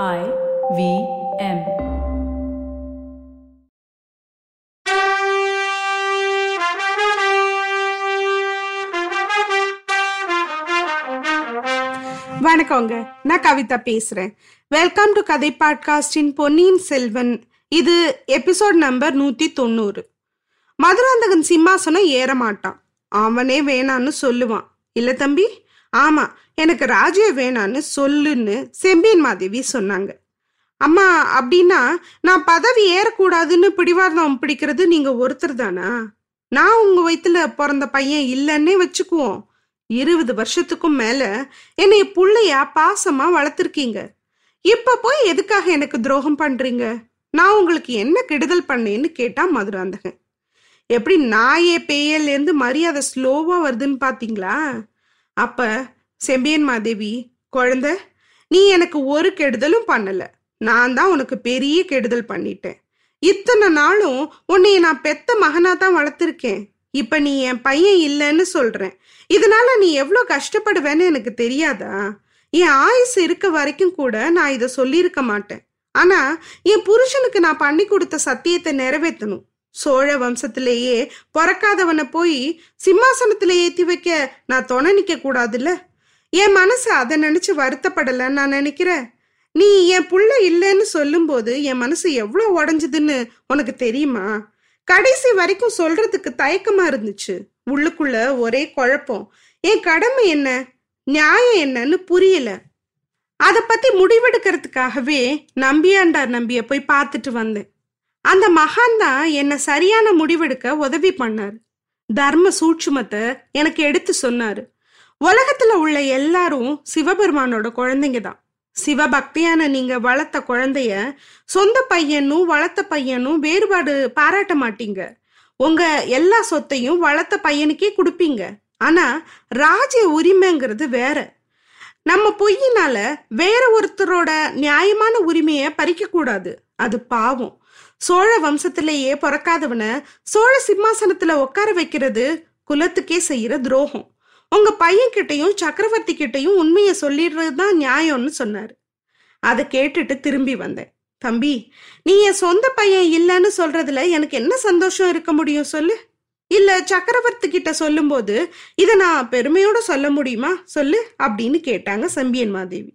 I V M. வணக்கங்க. நான் கவிதா பேசுறேன். வெல்கம் டு கதை பாட்காஸ்டின் பொன்னியின் செல்வன். இது எபிசோட் நம்பர் நூத்தி தொண்ணூறு மதுராந்தகன் சிம்மாசனம் ஏற மாட்டான் அவனே வேணான்னு சொல்லுவான். இல்ல தம்பி? ஆமா எனக்கு ராஜே வேணான்னு சொல்லுன்னு செம்பியன் மாதேவி சொன்னாங்க. அம்மா அப்படின்னா நான் பதவி ஏறக்கூடாதுன்னு பிடிவாதம் பிடிக்கிறது நீங்க ஒருத்தர் தானா? நான் உங்க வயித்துல பிறந்த பையன் இல்லைன்னே வச்சுக்குவோம். இருபது வருஷத்துக்கும் மேல என்னைய புள்ளையா பாசமா வளர்த்துருக்கீங்க. இப்ப போய் எதுக்காக எனக்கு துரோகம் பண்றீங்க? நான் உங்களுக்கு என்ன கெடுதல் பண்ணேன்னு கேட்டா மதுராந்தகன். எப்படி நாயே பேயல்லேருந்து மரியாதை ஸ்லோவா வருதுன்னு பாத்தீங்களா? அப்ப செம்பியன் மாதேவி குழந்த நீ எனக்கு ஒரு கெடுதலும் பண்ணல. நான் தான் உனக்கு பெரிய கெடுதல் பண்ணிட்டேன். இத்தனை நாளும் உன்னைய நான் பெத்த மகனா தான் வளர்த்துருக்கேன். இப்ப நீ என் பையன் இல்லைன்னு சொல்றேன். இதனால நீ எவ்வளோ கஷ்டப்படுவேன்னு எனக்கு தெரியாதா? என் ஆயுசு இருக்க வரைக்கும் கூட நான் இதை சொல்லியிருக்க மாட்டேன். ஆனா என் புருஷனுக்கு நான் பண்ணி கொடுத்த சத்தியத்தை நிறைவேற்றணும். சோழ வம்சத்திலேயே பிறக்காதவனை போய் சிம்மாசனத்துல ஏத்தி வைக்க நான் துணை நிக்க கூடாதுல்ல? என் மனசு அதை நினைச்சு வருத்தப்படலன்னு நான் நினைக்கிறேன். நீ என் புள்ள இல்லைன்னு சொல்லும்போது என் மனசு எவ்வளோ உடஞ்சதுன்னு உனக்கு தெரியுமா? கடைசி வரைக்கும் சொல்றதுக்கு தயக்கமா இருந்துச்சு. உள்ளுக்குள்ள ஒரே குழப்பம். என் கடமை என்ன? நியாயம் என்னன்னு புரியல. அதை பத்தி முடிவெடுக்கிறதுக்காகவே நம்பியாண்டார் நம்பிய போய் பார்த்துட்டு வந்தேன். அந்த மகான் தான் என்னை சரியான முடிவெடுக்க உதவி பண்ணார். தர்ம சூட்சுமத்தை எனக்கு எடுத்து சொன்னாரு. உலகத்துல உள்ள எல்லாரும் சிவபெருமானோட குழந்தைங்க தான். சிவபக்தியான நீங்க வளர்த்த குழந்தைய சொந்த பையனும் வளர்த்த பையனும் வேறுபாடு பாராட்ட மாட்டீங்க. உங்க எல்லா சொத்தையும் வளர்த்த பையனுக்கே கொடுப்பீங்க. ஆனா ராஜ்ய உரிமைங்கிறது வேற. நம்ம பொய்யினால வேற ஒருத்தரோட நியாயமான உரிமையை பறிக்க கூடாது அது பாவம். சோழ வம்சத்திலேயே பிறக்காதவன சோழ சிம்மாசனத்துல உட்கார வைக்கிறது குலத்துக்கே செய்யற துரோகம். உங்க பையன் கிட்டையும் சக்கரவர்த்தி கிட்டையும் உண்மையை சொல்லிடுறது தான் நியாயம்னு சொன்னாரு. அதை கேட்டுட்டு திரும்பி வந்தேன். தம்பி நீ என் சொந்த பையன் இல்லைன்னு சொல்றதுல எனக்கு என்ன சந்தோஷம் இருக்க முடியும் சொல்லு? இல்ல சக்கரவர்த்தி கிட்ட சொல்லும்போது இதை நான் பெருமையோட சொல்ல முடியுமா? சொல்லு அப்படின்னு கேட்டாங்க செம்பியன் மாதேவி.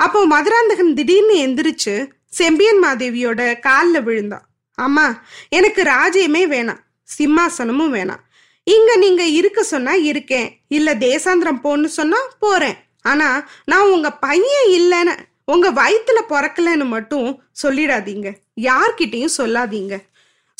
அப்போ மதுராந்தகன் திடீர்னு எந்திரிச்சு செம்பியன் மாதேவியோட காலில் விழுந்தான் அம்மா எனக்கு ராஜ்யமே வேணாம் சிம்மாசனமும் வேணாம். இங்க நீங்க இருக்க சொன்னா இருக்கேன் இல்ல தேசாந்திரம் போன்னு சொன்னா போறேன். ஆனா நான் உங்க பையன் இல்லைன்னு உங்க வயிற்றுல பிறக்கலன்னு மட்டும் சொல்லிடாதீங்க. யார்கிட்டையும் சொல்லாதீங்க.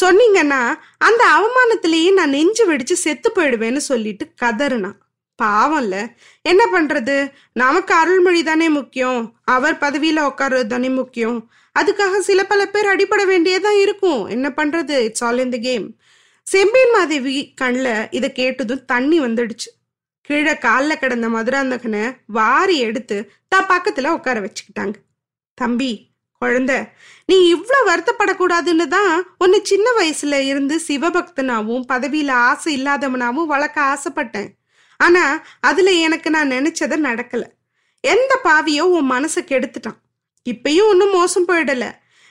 சொன்னீங்கன்னா அந்த அவமானத்திலேயே நான் நெஞ்சு வெடிச்சு செத்து போயிடுவேன்னு சொல்லிட்டு கதறுனான் பாவம்ல. என்ன பண்றது? நமக்கு அருள்மொழி தானே முக்கியம். அவர் பதவியில உட்கார்றது தானே முக்கியம். அதுக்காக சில பல பேர் அடிபட வேண்டியதான் இருக்கும். என்ன பண்றது? It's all in the game Sembiyan Madevi கண்ணில் இதை கேட்டதும் தண்ணி வந்துடுச்சு. கீழே காலில் கிடந்த மதுராந்தகனை வாரி எடுத்து தான் பக்கத்துல உட்கார வச்சுக்கிட்டாங்க. தம்பி குழந்தை நீ இவ்வளோ வருத்தப்படக்கூடாதுன்னு தான் உன்னை சின்ன வயசுல இருந்து சிவபக்தனாவும் பதவியில ஆசை இல்லாதவனாவும் வளர்க்க ஆசைப்பட்டேன். ஆனா அதுல எனக்கு நான் நினைச்சத நடக்கல. எந்த பாவியோ உன் மனசை கெடுத்துட்டான். இப்பயும் ஒன்றும் மோசம் போயிடல.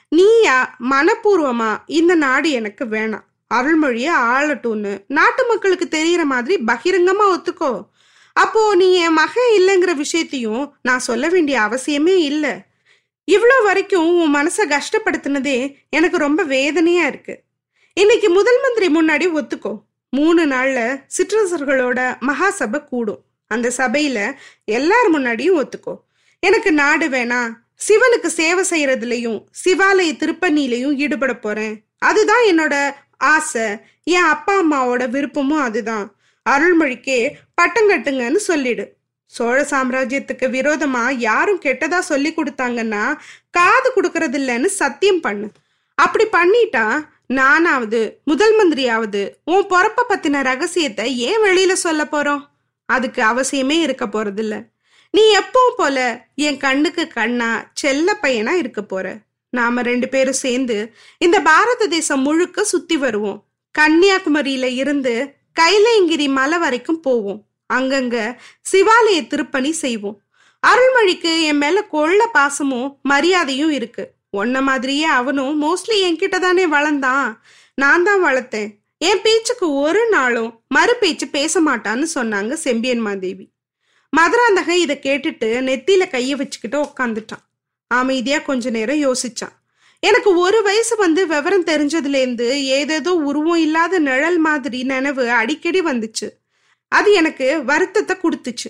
நீயா மனப்பூர்வமா இந்த நாடு எனக்கு வேணாம். அருள்மொழிய ஆளட்டும்னு நாட்டு மக்களுக்கு தெரியற மாதிரி பகிரங்கமா ஒத்துக்கோ. அப்போ நீ என் மகன் இல்லைங்கிற விஷயத்தையும் நான் சொல்ல வேண்டிய அவசியமே இல்லை. இவ்வளோ வரைக்கும் உன் மனசை கஷ்டப்படுத்தினதே எனக்கு ரொம்ப வேதனையா இருக்கு. இன்னைக்கு முதல் மந்திரி முன்னாடி ஒத்துக்கோ. மூணு நாள்ல சிற்றரசர்களோட மகாசபை கூடும். அந்த சபையில எல்லார் முன்னாடியும் ஒத்துக்கோ. எனக்கு நாடு வேணாம் சிவனுக்கு சேவை செய்யறதுலயும் சிவாலய திருப்பணிலையும் ஈடுபட போறேன். அதுதான் என்னோட ஆசை. என் அப்பா அம்மாவோட விருப்பமும் அதுதான். அருள்மொழிக்கே பட்டம் கட்டுங்கன்னு சொல்லிடு. சோழ சாம்ராஜ்யத்துக்கு விரோதமா யாரும் கெட்டதா சொல்லி கொடுத்தாங்கன்னா காது கொடுக்கறது இல்லைன்னு சத்தியம் பண்ணு. அப்படி பண்ணிட்டா நானாவது முதல் மந்திரியாவது உன் பொறப்ப பத்தின ரகசியத்தை ஏன் வெளியில சொல்ல போறோம்? அதுக்கு அவசியமே இருக்க போறதில்ல. நீ எப்பவும் போல என் கண்ணுக்கு கண்ணா செல்ல பையனா இருக்க போற. நாம ரெண்டு பேரும் சேர்ந்து இந்த பாரத தேசம் முழுக்க சுத்தி வருவோம். கன்னியாகுமரியில இருந்து கைலைங்கிரி மலை வரைக்கும் போவோம். அங்கங்க சிவாலய திருப்பணி செய்வோம். அருள்மொழிக்கு என் மேல கொள்ள பாசமும் மரியாதையும் இருக்கு. உன்ன மாதிரியே அவனும் மோஸ்ட்லி என்கிட்ட தானே வளர்ந்தான். நான் தான் வளர்த்தேன். என் பேச்சுக்கு ஒரு நாளும் மறு பேச்சு பேச மாட்டான்னு சொன்னாங்க செம்பியன் மாதேவி. மதுராந்தகன் இதை கேட்டுட்டு நெத்தியில கையை வச்சுக்கிட்டு உக்காந்துட்டான். அமைதியா கொஞ்ச நேரம் யோசிச்சான். எனக்கு ஒரு வயசு வந்து விவரம் தெரிஞ்சதுலேருந்து ஏதேதோ உருவம் இல்லாத நிழல் மாதிரி நினைவு அடிக்கடி வந்துச்சு. அது எனக்கு வருத்தத்தை கொடுத்துச்சு.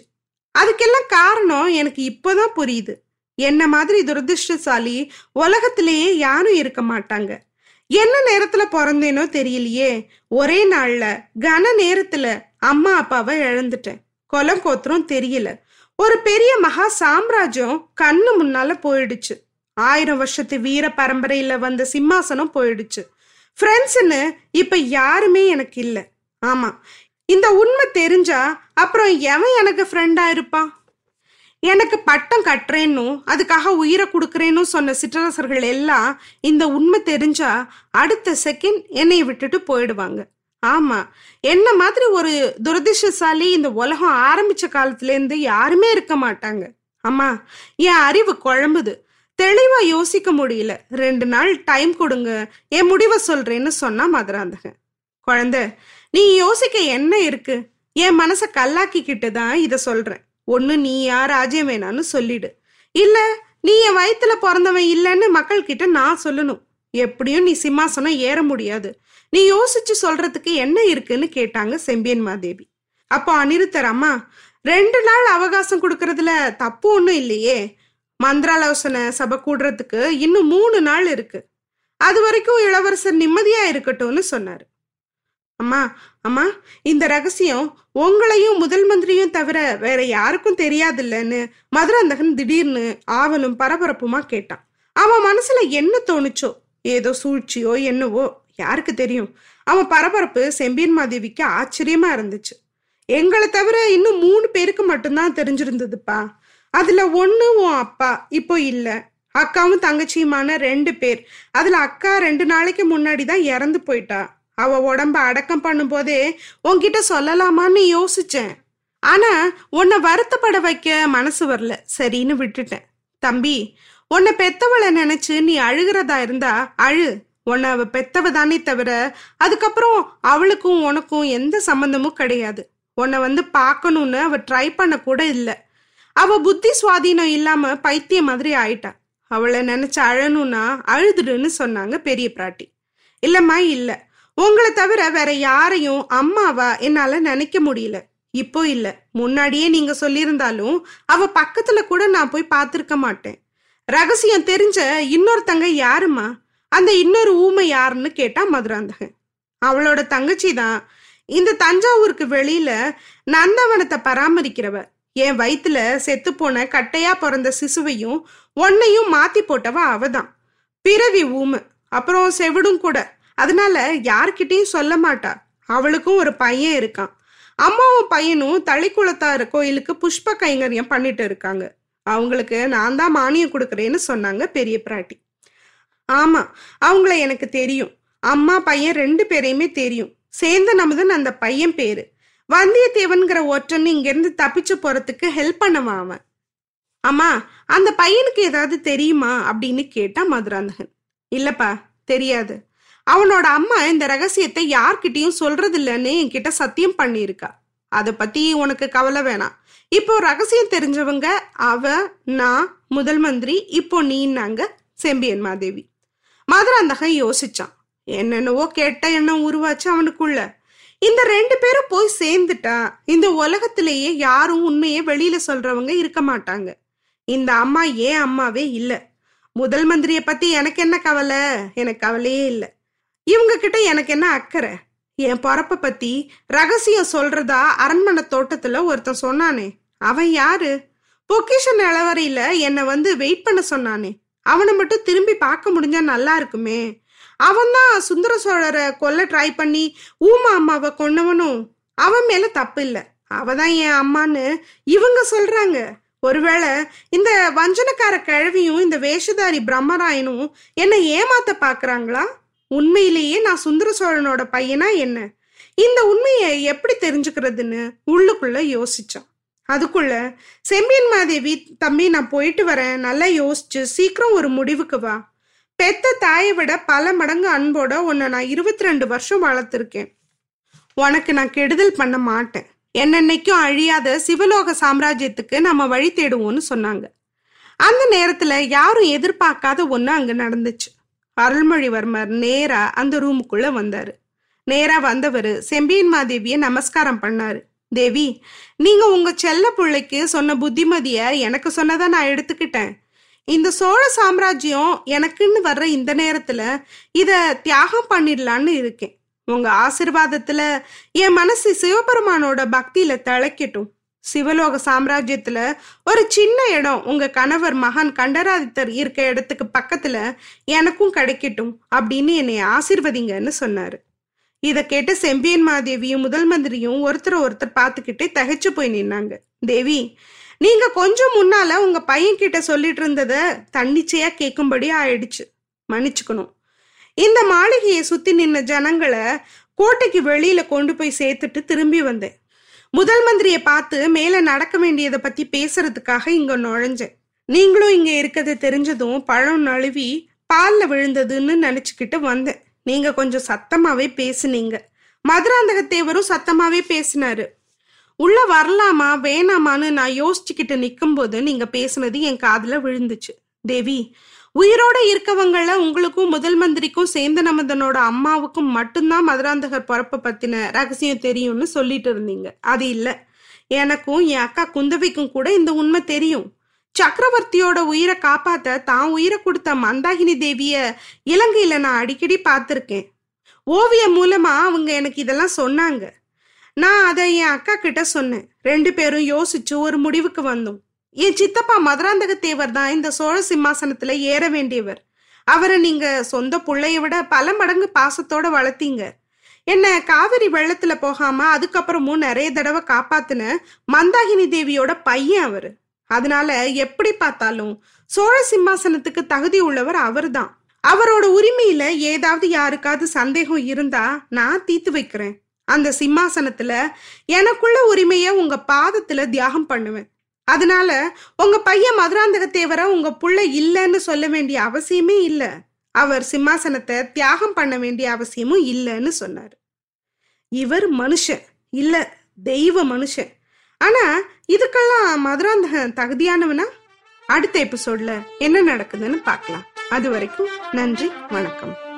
அதுக்கெல்லாம் காரணம் எனக்கு இப்போதான் புரியுது. என்ன மாதிரி துரதிருஷ்டசாலி உலகத்திலேயே யாரும் இருக்க மாட்டாங்க. என்ன நேரத்துல பிறந்தேனோ தெரியலையே. ஒரே நாள்ல கன நேரத்துல அம்மா அப்பாவை இழந்துட்டேன். கொலம் கோத்திரம் தெரியல. ஒரு பெரிய மகா சாம்ராஜ்யம் கண்ணு முன்னால போயிடுச்சு. ஆயிரம் வருஷத்து வீர பரம்பரையில வந்த சிம்மாசனம் போயிடுச்சு. ஃப்ரெண்ட்ஸ்னு இப்ப யாருமே எனக்கு இல்லை. ஆமா. இந்த உண்மை தெரிஞ்சா அப்புறம் எவன் எனக்கு ஃப்ரெண்டா இருப்பான்? எனக்கு பட்டம் கட்டுறேன்னும் அதுக்காக உயிரை கொடுக்குறேன்னு சொன்ன சிற்றரசர்கள் எல்லாம் இந்த உண்மை தெரிஞ்சா அடுத்த செகண்ட் என்னைய விட்டுட்டு போயிடுவாங்க. ஆமா என்ன மாதிரி ஒரு துரதிருஷ்டசாலி இந்த உலகம் ஆரம்பிச்ச காலத்துலேருந்து யாருமே இருக்க மாட்டாங்க. அம்மா என் அறிவு குழம்புது. தெளிவா யோசிக்க முடியல. ரெண்டு நாள் டைம் கொடுங்க என் முடிவை சொல்றேன்னு சொன்னா மதுராந்தகன். குழந்தை நீ யோசிக்க என்ன இருக்கு? என் மனசை கல்லாக்கிக்கிட்டு தான் இதை சொல்றேன். ஒன்று நீ யார் ராஜ்யம் வேணான்னு சொல்லிடு. இல்ல நீ என் வயித்துல பிறந்தவன் இல்லைன்னு மக்கள் கிட்ட நான் சொல்லணும். எப்படியும் நீ சிம்மாசனம் ஏற முடியாது. நீ யோசிச்சு சொல்றதுக்கு என்ன இருக்குன்னு கேட்டாங்க செம்பியன் மாதேவி. அப்போ அனிருத்தர் அம்மா ரெண்டு நாள் அவகாசம் கொடுக்கறதுல தப்பு ஒன்றும் இல்லையே. மந்திராலோசனை சபை கூடுறதுக்கு இன்னும் மூணு நாள் இருக்கு. அது வரைக்கும் இளவரசர் நிம்மதியா இருக்கட்டும்னு சொன்னாரு. அம்மா அம்மா இந்த ரகசியம் உங்களையும் முதல் மந்திரியும் தவிர வேற யாருக்கும் தெரியாதில்லன்னு மதுராந்தகன் திடீர்னு ஆவலும் பரபரப்புமா கேட்டான். அவன் மனசுல என்ன தோணுச்சோ ஏதோ சூழ்ச்சியோ என்னவோ யாருக்கு தெரியும். அவன் பரபரப்பு செம்பியன் மாதேவிக்கு ஆச்சரியமா இருந்துச்சு. எங்களை தவிர இன்னும் மூணு பேருக்கு மட்டும்தான் தெரிஞ்சிருந்ததுப்பா. அதுல ஒண்ணு உன் அப்பா இப்போ இல்ல. அக்காவும் தங்கச்சியுமான ரெண்டு பேர். அதுல அக்கா ரெண்டு நாளைக்கு முன்னாடி தான் இறந்து போயிட்டா. அவ உடம்ப அடக்கம் பண்ணும்போதே உன்கிட்ட சொல்லலாமான்னு யோசிச்சேன். ஆனா உன்னை வருத்தப்பட வைக்க மனசு வரல. சரின்னு விட்டுட்டேன். தம்பி உன்னை பெத்தவளை நினைச்சு நீ அழுகிறதா இருந்தா அழு. உன்னை அவ பெத்தவ தானே தவிர அதுக்கப்புறம் அவளுக்கும் உனக்கும் எந்த சம்பந்தமும் கிடையாது. உன்னை வந்து பார்க்கணும்னு அவ ட்ரை பண்ண கூட இல்லை. அவ புத்தி சுவாதீனம் இல்லாம பைத்தியம் மாதிரி ஆயிட்டா. அவளை நினைச்சு அழணும்னா அழுதுடுன்னு சொன்னாங்க பெரிய பிராட்டி. இல்லம்மா இல்லை. உங்களை தவிர வேற யாரையும் அம்மாவா என்னால நினைக்க முடியல. இப்போ இல்ல. முன்னாடியே நீங்க சொல்லியிருந்தாலும் அவ பக்கத்துல கூட நான் போய் பார்த்திருக்க மாட்டேன். ரகசியம் தெரிஞ்ச இன்னொருத்தங்க யாருமா அந்த இன்னொரு ஊமை யாருன்னு கேட்டா மதுராந்தகன். அவளோட தங்கச்சி தான். இந்த தஞ்சாவூருக்கு வெளியில நந்தவனத்தை பராமரிக்கிறவ. என் வயித்துல செத்து போன கட்டையா பிறந்த சிசுவையும் ஒன்னையும் மாத்தி போட்டவ அவதான். பிறவி ஊமை. அப்புறம் செவிடும் கூட. அதனால யார்கிட்டயும் சொல்ல மாட்டா. அவளுக்கும் ஒரு பையன் இருக்கான். அம்மாவும் பையனும் தளிக்குளத்தார் கோயிலுக்கு புஷ்ப கைங்கரியம் பண்ணிட்டு இருக்காங்க. அவங்களுக்கு நான் தான் மானியம் கொடுக்குறேன்னு சொன்னாங்க பெரிய பிராட்டி. ஆமா அவங்கள எனக்கு தெரியும். அம்மா பையன் ரெண்டு பேரையுமே தெரியும். சேர்ந்த நமதன் அந்த பையன் பேரு. வந்தியத்தேவன்கிற ஒற்றன் இங்கிருந்து தப்பிச்சு போறதுக்கு ஹெல்ப் பண்ணுவான் அவன். அம்மா அந்த பையனுக்கு ஏதாவது தெரியுமா அப்படின்னு கேட்டா மதுராந்தகன். இல்லப்பா தெரியாது. அவனோட அம்மா இந்த ரகசியத்தை யார்கிட்டயும் சொல்றது இல்லைன்னு என்கிட்ட சத்தியம் பண்ணியிருக்கா. அதை பத்தி உனக்கு கவலை வேணாம். இப்போ ரகசியம் தெரிஞ்சவங்க அவ நான் முதல் மந்திரி இப்போ நீன்னாங்க செம்பியன் மாதேவி. மதுராந்தகன் யோசிச்சான். என்னென்னவோ கேட்ட எண்ணம் உருவாச்சு அவனுக்குள்ள. இந்த ரெண்டு பேரும் போய் சேர்ந்துட்டா இந்த உலகத்திலேயே யாரும் உண்மையை வெளியில சொல்றவங்க இருக்க மாட்டாங்க. இந்த அம்மா ஏன் அம்மாவே இல்லை? முதல் மந்திரியை பத்தி எனக்கு என்ன கவலை? எனக்கு கவலையே இல்லை. இவங்க கிட்ட எனக்கு என்ன அக்கறை? என் பிறப்ப பத்தி ரகசியம் சொல்றதா அரண்மனை தோட்டத்துல ஒருத்தன் சொன்னானே. அவன் யாரு? பொக்கிஷ நிலவரையில என்னை வந்து வெயிட் பண்ண சொன்னானே. அவனை மட்டும் திரும்பி பார்க்க முடிஞ்சா நல்லா இருக்குமே. அவன் தான் சுந்தர சோழரை கொல்ல ட்ரை பண்ணி ஊமா அம்மாவை கொன்னவனும். அவன் மேல தப்பு இல்லை. அவ தான் என் அம்மான்னு இவங்க சொல்றாங்க. ஒருவேளை இந்த வஞ்சனக்கார கிழவியும் இந்த வேஷதாரி பிரம்மராயனும் என்னை ஏமாத்த பாக்குறாங்களா உண்மையிலேயே நான் சுந்தர சோழனோட பையனா என்ன? இந்த உண்மையை எப்படி தெரிஞ்சுக்கிறதுன்னு உள்ளுக்குள்ள யோசிச்சான். அதுக்குள்ள செம்பியன் மாதேவி தம்பி நான் போயிட்டு வரேன். நல்லா யோசிச்சு சீக்கிரம் ஒரு முடிவுக்கு வா. பெத்த தாயை விட பல மடங்கு அன்போட உன்னை நான் இருபத்தி ரெண்டு வருஷம் வளர்த்துருக்கேன். உனக்கு நான் கெடுதல் பண்ண மாட்டேன். என்னென்னைக்கும் அழியாத சிவலோக சாம்ராஜ்யத்துக்கு நம்ம வழி தேடுவோம்னு சொன்னாங்க. அந்த நேரத்துல யாரும் எதிர்பார்க்காத ஒன்று அங்க நடந்துச்சு. அருள்மொழிவர்மர் நேரா அந்த ரூமுக்குள்ள வந்தாரு. நேரா வந்தவர் செம்பியன் மாதேவிய நமஸ்காரம் பண்ணாரு. தேவி நீங்க உங்க செல்ல பிள்ளைக்கு சொன்ன புத்திமதிய எனக்கு சொன்னதா நான் எடுத்துக்கிட்டேன். இந்த சோழ சாம்ராஜ்யம் எனக்குன்னு வர்ற இந்த நேரத்துல இத தியாகம் பண்ணிடலான்னு இருக்கேன். உங்க ஆசிர்வாதத்துல என் மனசு சிவபெருமானோட பக்தியில திளைக்கட்டும் சிவலோக சாம்ராஜ்யத்துல ஒரு சின்ன இடம். உங்க கணவர் மகான் கண்டராதித்தர் இருக்க இடத்துக்கு பக்கத்துல எனக்கும் கிடைக்கட்டும் அப்படின்னு என்னை ஆசிர்வதிங்கன்னு சொன்னாரு. இதை கேட்ட செம்பியன் மாதேவியும் முதல் மந்திரியும் ஒருத்தர் ஒருத்தர் பார்த்துக்கிட்டே தகைச்சு போய் நின்னாங்க. தேவி நீங்க கொஞ்சம் முன்னால உங்க பையன் கிட்ட சொல்லிட்டு இருந்தத தன்னிச்சையா கேட்கும்படி ஆயிடுச்சு. மன்னிச்சுக்கணும். இந்த மாளிகையை சுத்தி நின்ன ஜனங்களை கோட்டைக்கு வெளியில கொண்டு போய் சேர்த்துட்டு திரும்பி வந்தேன். முதல் மந்திரியை பார்த்து மேல நடக்க வேண்டியதை பத்தி பேசுறதுக்காக இங்க நுழைஞ்சேன். நீங்களும் இங்க இருக்கிறது தெரிஞ்சதும் பழம் நழுவி பால்ல விழுந்ததுன்னு நினைச்சுக்கிட்டு வந்தேன். நீங்க கொஞ்சம் சத்தமாவே பேசுனீங்க. மதுராந்தகத்தேவரும் சத்தமாவே பேசினாரு. உள்ள வரலாமா வேணாமான்னு நான் யோசிச்சுக்கிட்டு நிக்கும்போது நீங்க பேசுனது என் காதுல விழுந்துச்சு. தேவி உயிரோட இருக்கவங்கள உங்களுக்கும் முதல் மந்திரிக்கும் சேந்தனமதனோட அம்மாவுக்கும் மட்டும்தான் மதுராந்தகர் பிறப்ப பத்தின ரகசியம் தெரியும்னு சொல்லிட்டு இருந்தீங்க. அது இல்ல. எனக்கும் என் அக்கா குந்தவைக்கும் கூட இந்த உண்மை தெரியும். சக்கரவர்த்தியோட உயிரை காப்பாத்த தான் உயிரை கொடுத்த மந்தாகினி தேவிய இலங்கையில நான் அடிக்கடி பார்த்துருக்கேன். ஓவியம் மூலமா அவங்க எனக்கு இதெல்லாம் சொன்னாங்க. நான் அதை என் அக்கா கிட்ட சொன்னேன். ரெண்டு பேரும் யோசிச்சு ஒரு முடிவுக்கு வந்தோம். என் சித்தப்பா மதுராந்தக தேவர் தான் இந்த சோழ சிம்மாசனத்துல ஏற வேண்டியவர். அவரை நீங்க சொந்த பிள்ளைய விட பல மடங்கு பாசத்தோட வளர்த்தீங்க. என்ன காவிரி வெள்ளத்துல போகாம அதுக்கப்புறமும் நிறைய தடவை காப்பாத்துன மந்தாகினி தேவியோட பையன் அவரு. அதனால எப்படி பார்த்தாலும் சோழ சிம்மாசனத்துக்கு தகுதி உள்ளவர் அவர்தான். அவரோட உரிமையில ஏதாவது யாருக்காவது சந்தேகம் இருந்தா நான் தீர்த்து வைக்கிறேன். அந்த சிம்மாசனத்துல எனக்குள்ள உரிமைய உங்க பாதத்துல தியாகம் பண்ணுவேன். அதனால உங்க பையன் மதுராந்தக தேவரை உங்க புள்ள இல்லைன்னு சொல்ல வேண்டிய அவசியமே இல்லை. அவர் சிம்மாசனத்தை தியாகம் பண்ண வேண்டிய அவசியமும் இல்லைன்னு சொன்னார். இவர் மனுஷன். இல்ல தெய்வ மனுஷன். ஆனா இதுக்கெல்லாம் மதுராந்தகன் தகுதியானவனா? அடுத்த எபிசோட்ல என்ன நடக்குதுன்னு பார்க்கலாம். அது வரைக்கும் நன்றி வணக்கம்.